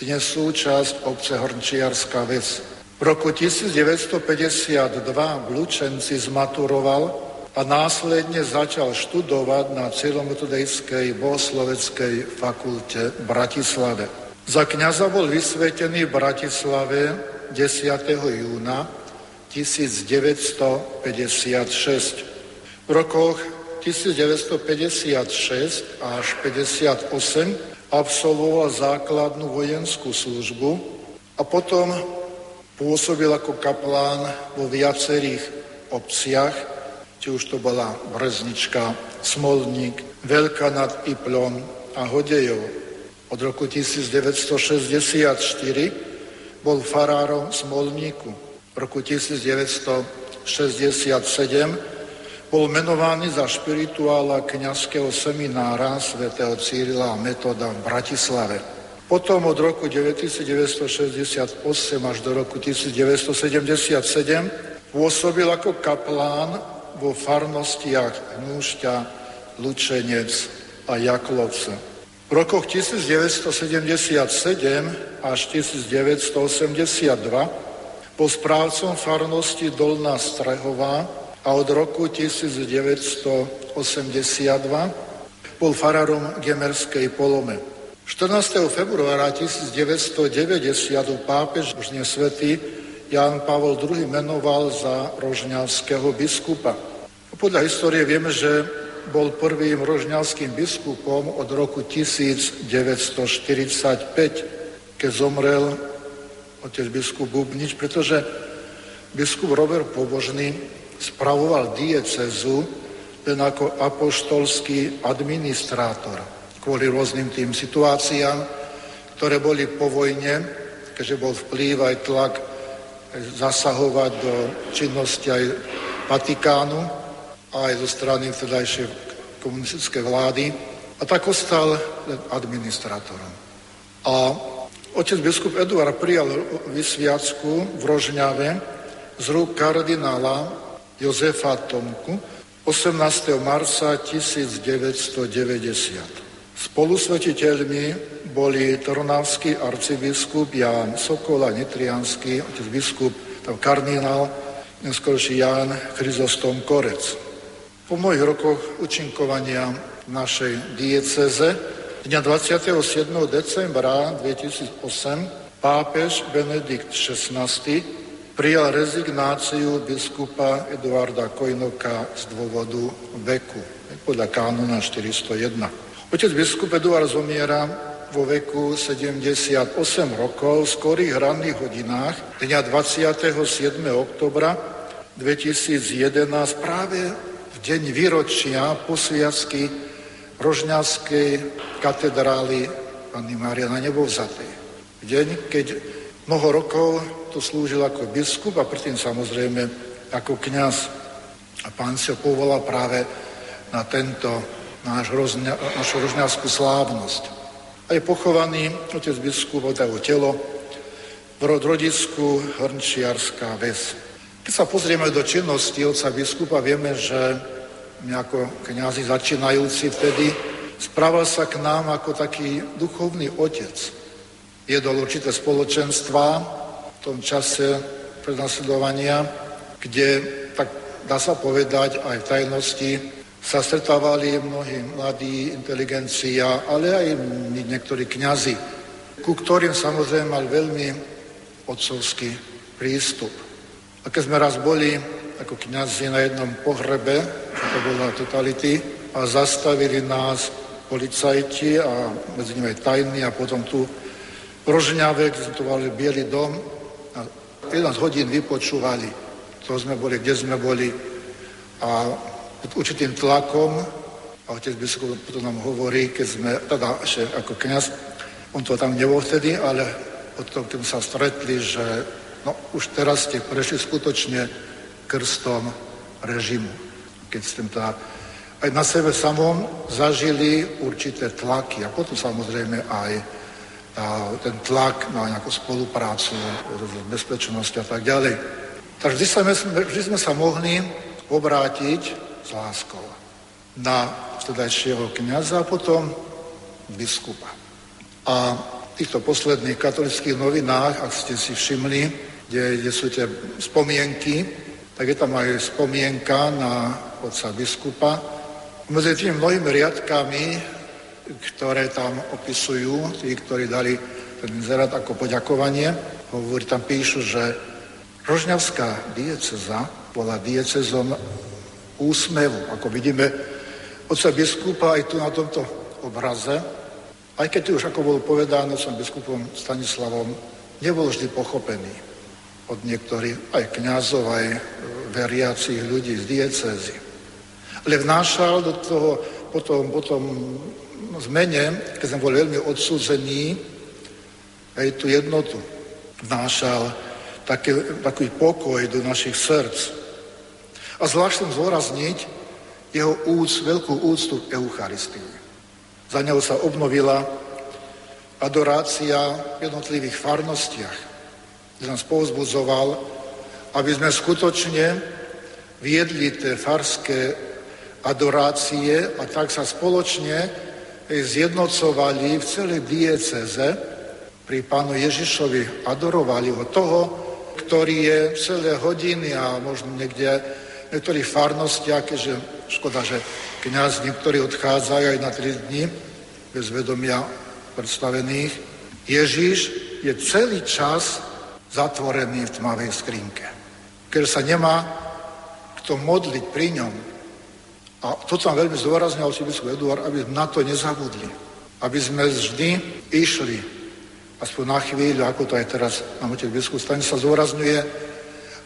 dnes súčasť obce Hornčiarská ves. V roku 1952 v Lučenci zmaturoval a následne začal študovať na cielometodejskej bohosloveckej fakulte v Bratislave. Za kniaza bol vysvetený v Bratislave 10. júna 1956. V rokoch 1956 až 58 absolvoval základnú vojenskú službu a potom pôsobil ako kaplán vo viacerých obciach, či už to bola Breznička, Smolník, Veľká nad Iplom a Hodejov. Od roku 1964 bol farárom Smolníku. V roku 1967 bol menovaný za špirituála kňazského seminára svätého Cyrila a Metoda v Bratislave. Potom od roku 1968 až do roku 1977 pôsobil ako kaplán vo farnostiach Hnúšťa, Lučenec a Jaklovce. V rokoch 1977 až 1982 bol správcom farnosti Dolná Strehová a od roku 1982 bol farárom Gemerskej polome. 14. februára 1990 pápež už nesvetý Ján Pavol II menoval za rožňavského biskupa. Podľa histórie vieme, že bol prvým rožňavským biskupom od roku 1945, keď zomrel otec biskup Bubnič, pretože biskup Robert Pobožný spravoval diecezu len ako apoštolský administrátor kvôli rôznym tým situáciám, ktoré boli po vojne, keďže bol vplyv aj tlak zasahovať do činnosti aj Vatikánu, aj zo strany vtedajšej komunistické vlády a tak ostal administrátorom. A otec biskup Eduard prijal vysviacku v Rožňave z rúk kardinála Jozefa Tomku 18. marca 1990. Spolusvetiteľmi boli tornavský arcibiskup Ján Sokol a Nitrianský, otec biskup, tam kardinál, neskôrší Ján Chryzostom Korec. Po mojich rokoch učinkovania v našej dieceze dňa 27. decembra 2008 pápež Benedikt XVI prijal rezignáciu biskupa Eduarda Kojnoka z dôvodu veku, podľa kánona 401. Otec biskup Eduard zomiera vo veku 78 rokov v skorých ranných hodinách dňa 27. oktobra 2011 práve deň výročia posviacky Rožňavskej katedrály Panny Mária na nebovzatej. Deň, keď mnoho rokov tu slúžil ako biskup a predtým samozrejme ako kňaz. A pán si ho povolal práve na tento náš rozňa, našu rožňavskú slávnosť. A je pochovaný otec biskup jeho telo v rodisku Hrnčiarská ves. Keď sa pozrieme do činnosti otca biskupa, vieme, že my ako kniazy začínajúci vtedy správal sa k nám ako taký duchovný otec. Jedol určité spoločenstva v tom čase prenasledovania, kde, tak dá sa povedať, aj v tajnosti sa stretávali mnohí mladí, inteligencia, ale aj niektorí kňazi, ku ktorým samozrejme mal veľmi otcovský prístup. A keď sme raz boli ako kniazi na jednom pohrebe, to bola totality, a zastavili nás policajti a medzi nimi aj tajní a potom tu Rožňave, kde sme tu mali Bielý dom a 11 hodín vypočúvali, to sme boli, kde sme boli a pod určitým tlakom a otec biskup potom nám hovorí, keď sme, teda ešte ako kniaz, on to tam nebol vtedy, ale potom, keď sa stretli, že no už teraz ste prešli skutočne krstom režimu. Keď ste teda aj na sebe samom zažili určité tlaky a potom samozrejme aj a ten tlak na nejakú spoluprácu, bezpečnosť a tak ďalej. Takže vždy sme, vždy sme sa mohli obrátiť s láskou na vtedajšieho kniaza a potom biskupa. A v týchto posledných katolických novinách, ak ste si všimli, kde, kde sú tie spomienky, tak je tam aj spomienka na otca biskupa. Medzi tými mnohými riadkami ktoré tam opisujú, tí, ktorí dali ten inzerát ako poďakovanie. Hovorí, tam píšu, že Rožňavská dieceza bola diecezom úsmevu. Ako vidíme, oca biskupa aj tu na tomto obraze, aj keď už ako bolo povedané som biskupom Stanislavom, nebol vždy pochopený od niektorých, aj kňazov, aj veriacich ľudí z diecezy. Ale vnášal do toho potom, potom zmene, keď sme boli veľmi odsúzení, aj tú jednotu vnášal taký, taký pokoj do našich srdc. A zvlášť chcem jeho úc, veľkú úctu k Eucharistii. Za neho sa obnovila adorácia v jednotlivých farnostiach, kde nás povzbudzoval, aby sme skutočne viedli tie farské adorácie a tak sa spoločne zjednocovali v celej dieceze pri pánu Ježišovi, adorovali ho toho, ktorý je celé hodiny a možno niekde niektorých farnostiach, keďže škoda, že kniaz niektorí odchádzajú aj na tri dni bez vedomia predstavených. Ježiš je celý čas zatvorený v tmavej skrinke. Keď sa nemá kto modliť pri ňom, a to tam veľmi zdôraznil si biskup Eduard, aby sme na to nezabudli. Aby sme vždy išli, aspoň na chvíľu, ako to aj teraz na otec biskup Stane sa zdôrazňuje,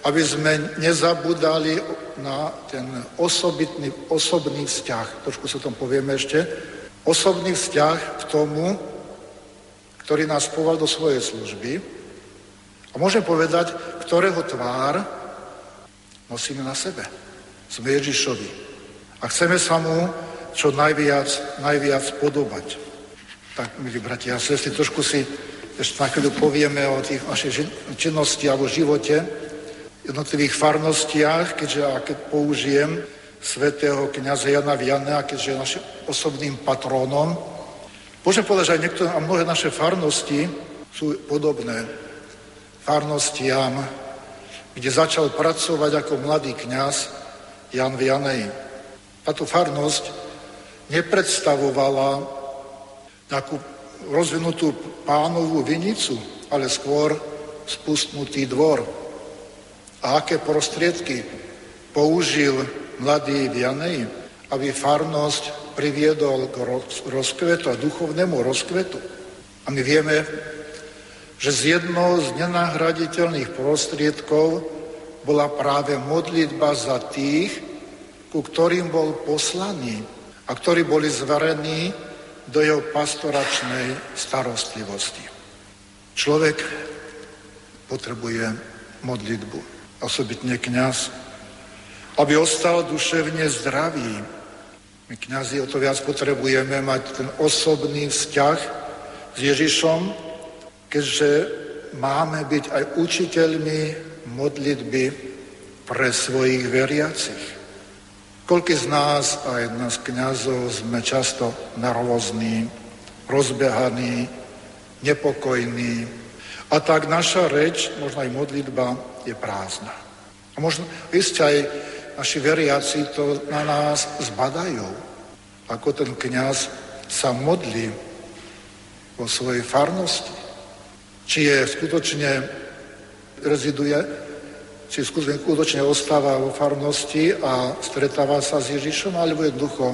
aby sme nezabudali na ten osobitný, osobný vzťah. Trošku sa tom povieme ešte. Osobný vzťah k tomu, ktorý nás poval do svojej služby. A môžem povedať, ktorého tvár nosíme na sebe. Sme Ježišovi. A chceme sa mu čo najviac, najviac podobať. Tak, milí bratia a sestry, trošku si ešte na chvíľu povieme o tých našej činnosti alebo živote, jednotlivých farnostiach, keďže a keď použijem svätého kniaza Jana Viana, keďže je našim osobným patrónom, môžem povedať, že aj niektoré a mnohé naše farnosti sú podobné farnostiam, kde začal pracovať ako mladý kňaz Jan Vianej. Táto farnosť nepredstavovala takú rozvinutú pánovú vinicu, ale skôr spustnutý dvor. A aké prostriedky použil mladý Vianej, aby farnosť priviedol k rozkvetu a duchovnému rozkvetu. A my vieme, že z jednou z nenahraditeľných prostriedkov bola práve modlitba za tých, ku ktorým bol poslaný a ktorí boli zverení do jeho pastoračnej starostlivosti. Človek potrebuje modlitbu, osobitne kňaz, aby ostal duševne zdravý. My kňazi o to viac potrebujeme mať ten osobný vzťah s Ježišom, keďže máme byť aj učiteľmi modlitby pre svojich veriacich. Koľko z nás, aj nás kniazov, sme často nervózní, rozbehaní, nepokojní. A tak naša reč, možno aj modlitba, je prázdna. A možno isté aj naši veriaci to na nás zbadajú, ako ten kňaz sa modlí vo svojej farnosti. Či je skutočne reziduje či skutočne ostáva vo farnosti a stretáva sa s Ježišom, alebo jednoducho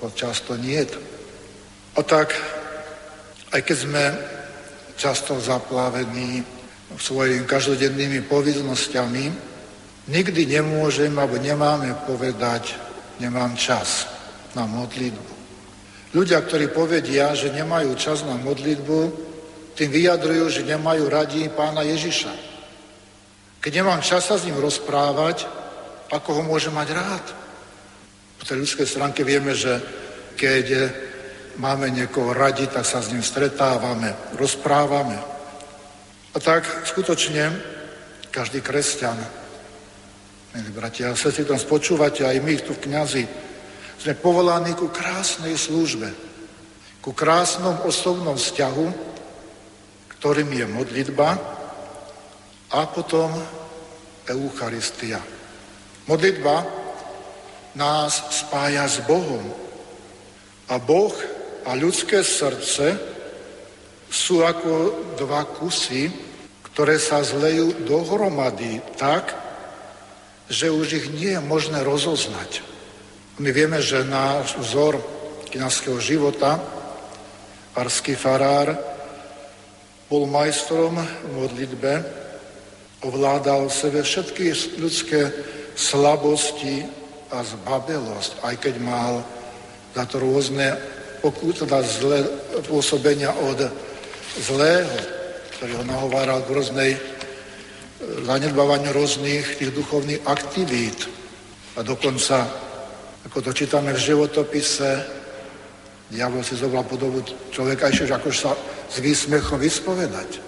ho často nie. A tak, aj keď sme často zaplavení svojimi každodennými povinnosťami, nikdy nemôžeme alebo nemáme povedať nemám čas na modlitbu. Ľudia, ktorí povedia, že nemajú čas na modlitbu, tým vyjadrujú, že nemajú radi pána Ježiša. Keď nemám čas sa s ním rozprávať, ako ho môžem mať rád? Po tej ľudskej stránke vieme, že keď máme niekoho radi, tak sa s ním stretávame, rozprávame. A tak skutočne každý kresťan, milí bratia a sestry, tam spočúvate aj my tu v kniazi, sme povolaní ku krásnej službe, ku krásnom osobnom vzťahu, ktorým je modlitba a potom Eucharistia. Modlitba nás spája s Bohom. A Boh a ľudské srdce sú ako dva kusy, ktoré sa zlejú dohromady tak, že už ich nie je možné rozoznať. My vieme, že náš vzor kniazského života, farský farár, bol majstrom v modlitbe, ovládal v sebe všetky ľudské slabosti a zbabelosť, aj keď mal za to rôzne pokut, teda zlé pôsobenia od zlého, ktorý ho nahováral k rôznej e, zanedbávaniu rôznych tých duchovných aktivít. A dokonca ako to čítame v životopise, diabol si zobral podobu človeka, ešte ako sa s výsmechom vyspovedať.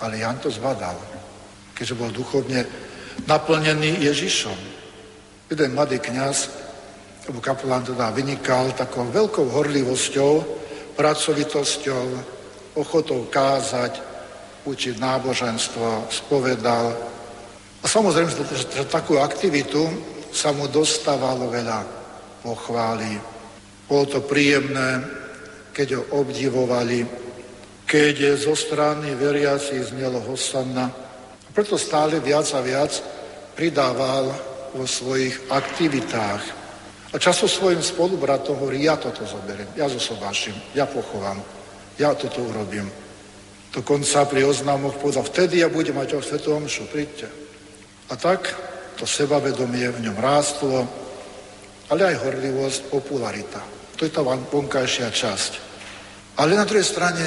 Ale Jan to zbadal, keďže bol duchovne naplnený Ježišom. Jeden mladý kniaz, alebo kapelán teda vynikal takou veľkou horlivosťou, pracovitosťou, ochotou kázať, učiť náboženstvo, spovedal. A samozrejme, že, že takú aktivitu sa mu dostávalo veľa pochvály. Bolo to príjemné, keď ho obdivovali, keď zo strany veriaci znelo Hosanna. A preto stále viac a viac pridával vo svojich aktivitách. A často svojim spolubratom hovorí, ja toto zoberiem, ja zosobášim, ja pochovám, ja toto urobím. Dokonca pri oznámoch povedal, vtedy ja budem mať o svetom omšu, príďte. A tak to sebavedomie v ňom rástlo, ale aj horlivosť, popularita. To je tá vonkajšia časť. Ale na druhej strane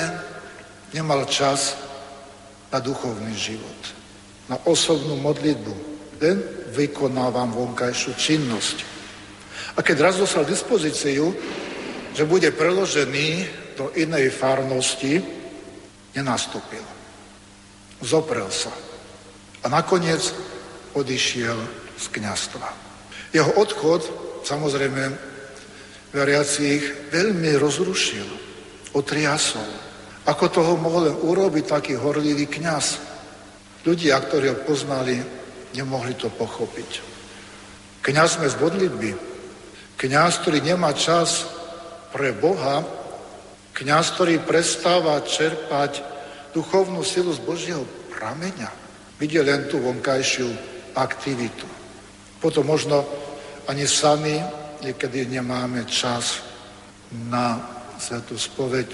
nemal čas na duchovný život, na osobnú modlitbu. Len vykonávam vonkajšiu činnosť. A keď raz dostal dispozíciu, že bude preložený do inej farnosti, nenastúpil. Zoprel sa. A nakoniec odišiel z kniastva. Jeho odchod, samozrejme, veriacich veľmi rozrušil, otriasol. Ako toho mohol len urobiť taký horlivý kňaz. Ľudia, ktorí ho poznali, nemohli to pochopiť. Kňaz sme z modlitby. Kňaz, ktorý nemá čas pre Boha, kňaz, ktorý prestáva čerpať duchovnú silu z Božieho prameňa, vidie len tú vonkajšiu aktivitu. Potom možno ani sami niekedy nemáme čas na svetú spoveď.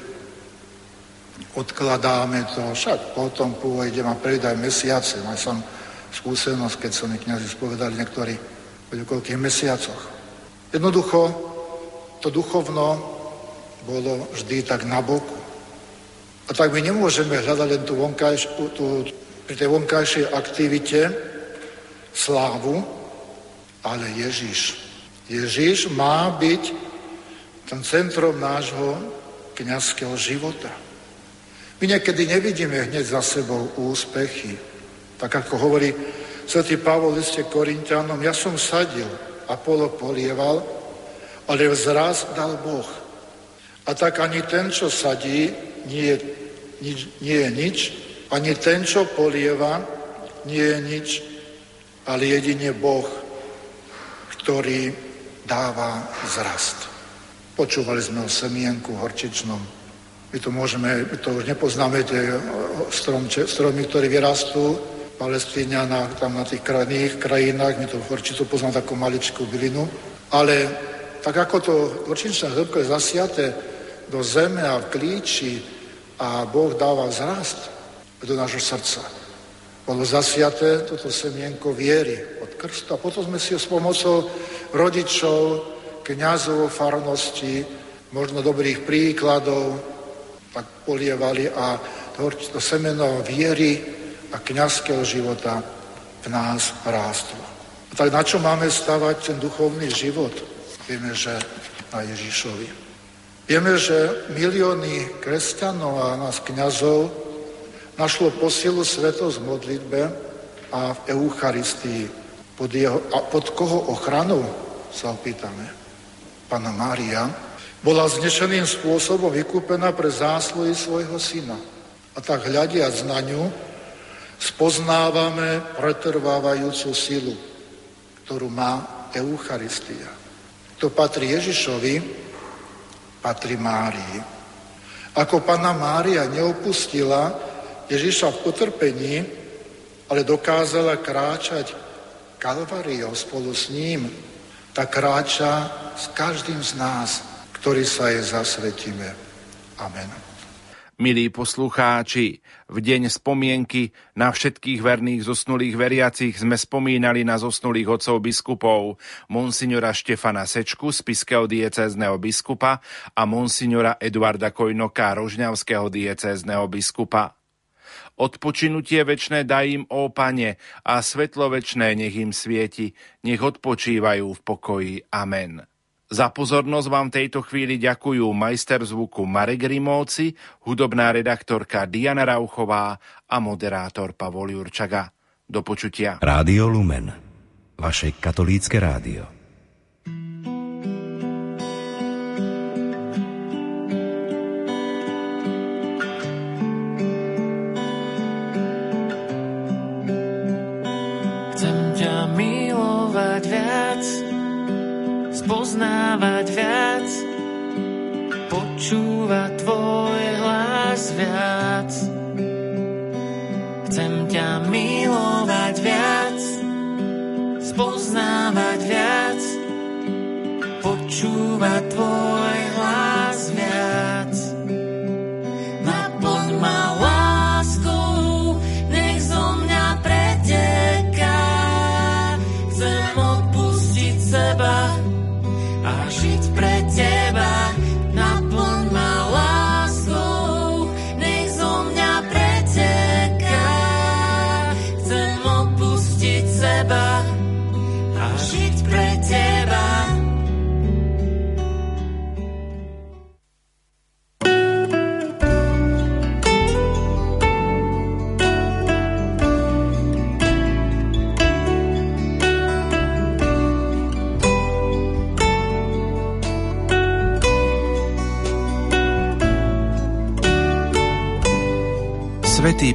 Odkladáme to, však potom pôjdem a prejdem mesiace. Mal som skúsenosť, keď sa mi kniazy spovedali niektorí po niekoľkých mesiacoch. Jednoducho to duchovno bolo vždy tak na boku. A tak my nemôžeme hľadať len tú vonkajš, tú, pri tej vonkajšej aktivite, slávu, ale Ježiš. Ježiš má byť ten centrom nášho kniazského života. My niekedy nevidíme hneď za sebou úspechy. Tak ako hovorí svätý Pavol liste Korintianom, ja som sadil, a polo polieval, ale vzraz dal Boh. A tak ani ten, čo sadí, nie je nič, nie je nič ani ten, čo polieva, nie je nič, ale jedine Boh, ktorý dáva zrast. Počúvali sme o semienku horčičnom. My to môžeme, my to už nepoznáme, tie strom, stromy, ktoré vyrastú, palestíňa tam na tých krajných krajinách, my to horčicu poznáme takú maličkú bylinu, ale tak ako to horčičné hĺbko je zasiaté do zeme a klíči a Boh dáva zrast do nášho srdca. bolo zasiaté toto semienko viery od krstu a potom sme si s pomocou rodičov, kniazov, farnosti, možno dobrých príkladov, tak polievali a to semeno viery a kniazského života v nás rástlo. A tak na čo máme stavať ten duchovný život? Vieme, že na Ježišovi. Vieme, že milióny kresťanov a nás kniazov našlo posilu svetosť v modlitbe a v Eucharistii. Pod, jeho, a pod koho ochranu sa opýtame. Pana Mária bola znešeným spôsobom vykúpená pre zásluhy svojho syna. A tak hľadiac na ňu, spoznávame pretrvávajúcu silu, ktorú má Eucharistia. To patrí Ježišovi, patrí Márii. Ako Pana Mária neopustila Ježiša v potrpení, ale dokázala kráčať Kalvariou spolu s ním, tak kráča s každým z nás, ktorý sa jej zasvetíme. Amen. Milí poslucháči, v deň spomienky na všetkých verných zosnulých veriacich sme spomínali na zosnulých otcov biskupov monsignora Štefana Sečku z Piského diecézneho biskupa a monsignora Eduarda Kojnoka rožňavského diecézneho biskupa. Odpočinutie večné daj im, ó pane, a svetlo večné nech im svieti, nech odpočívajú v pokoji. Amen. Za pozornosť vám v tejto chvíli ďakujú majster zvuku Marek Rimóci, hudobná redaktorka Diana Rauchová a moderátor Pavol Jurčaga. Do počutia. Rádio Lumen, vaše katolícke rádio. Poznávať viac, počúvať tvoj hlas viac. Chcem ťa milovať viac, spoznávať viac, počúvať tvoj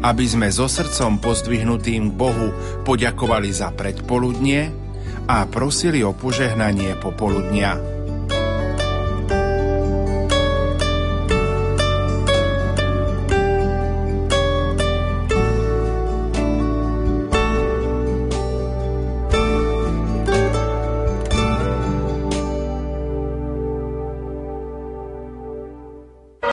aby sme so srdcom pozdvihnutým Bohu poďakovali za predpoludnie a prosili o požehnanie popoludnia.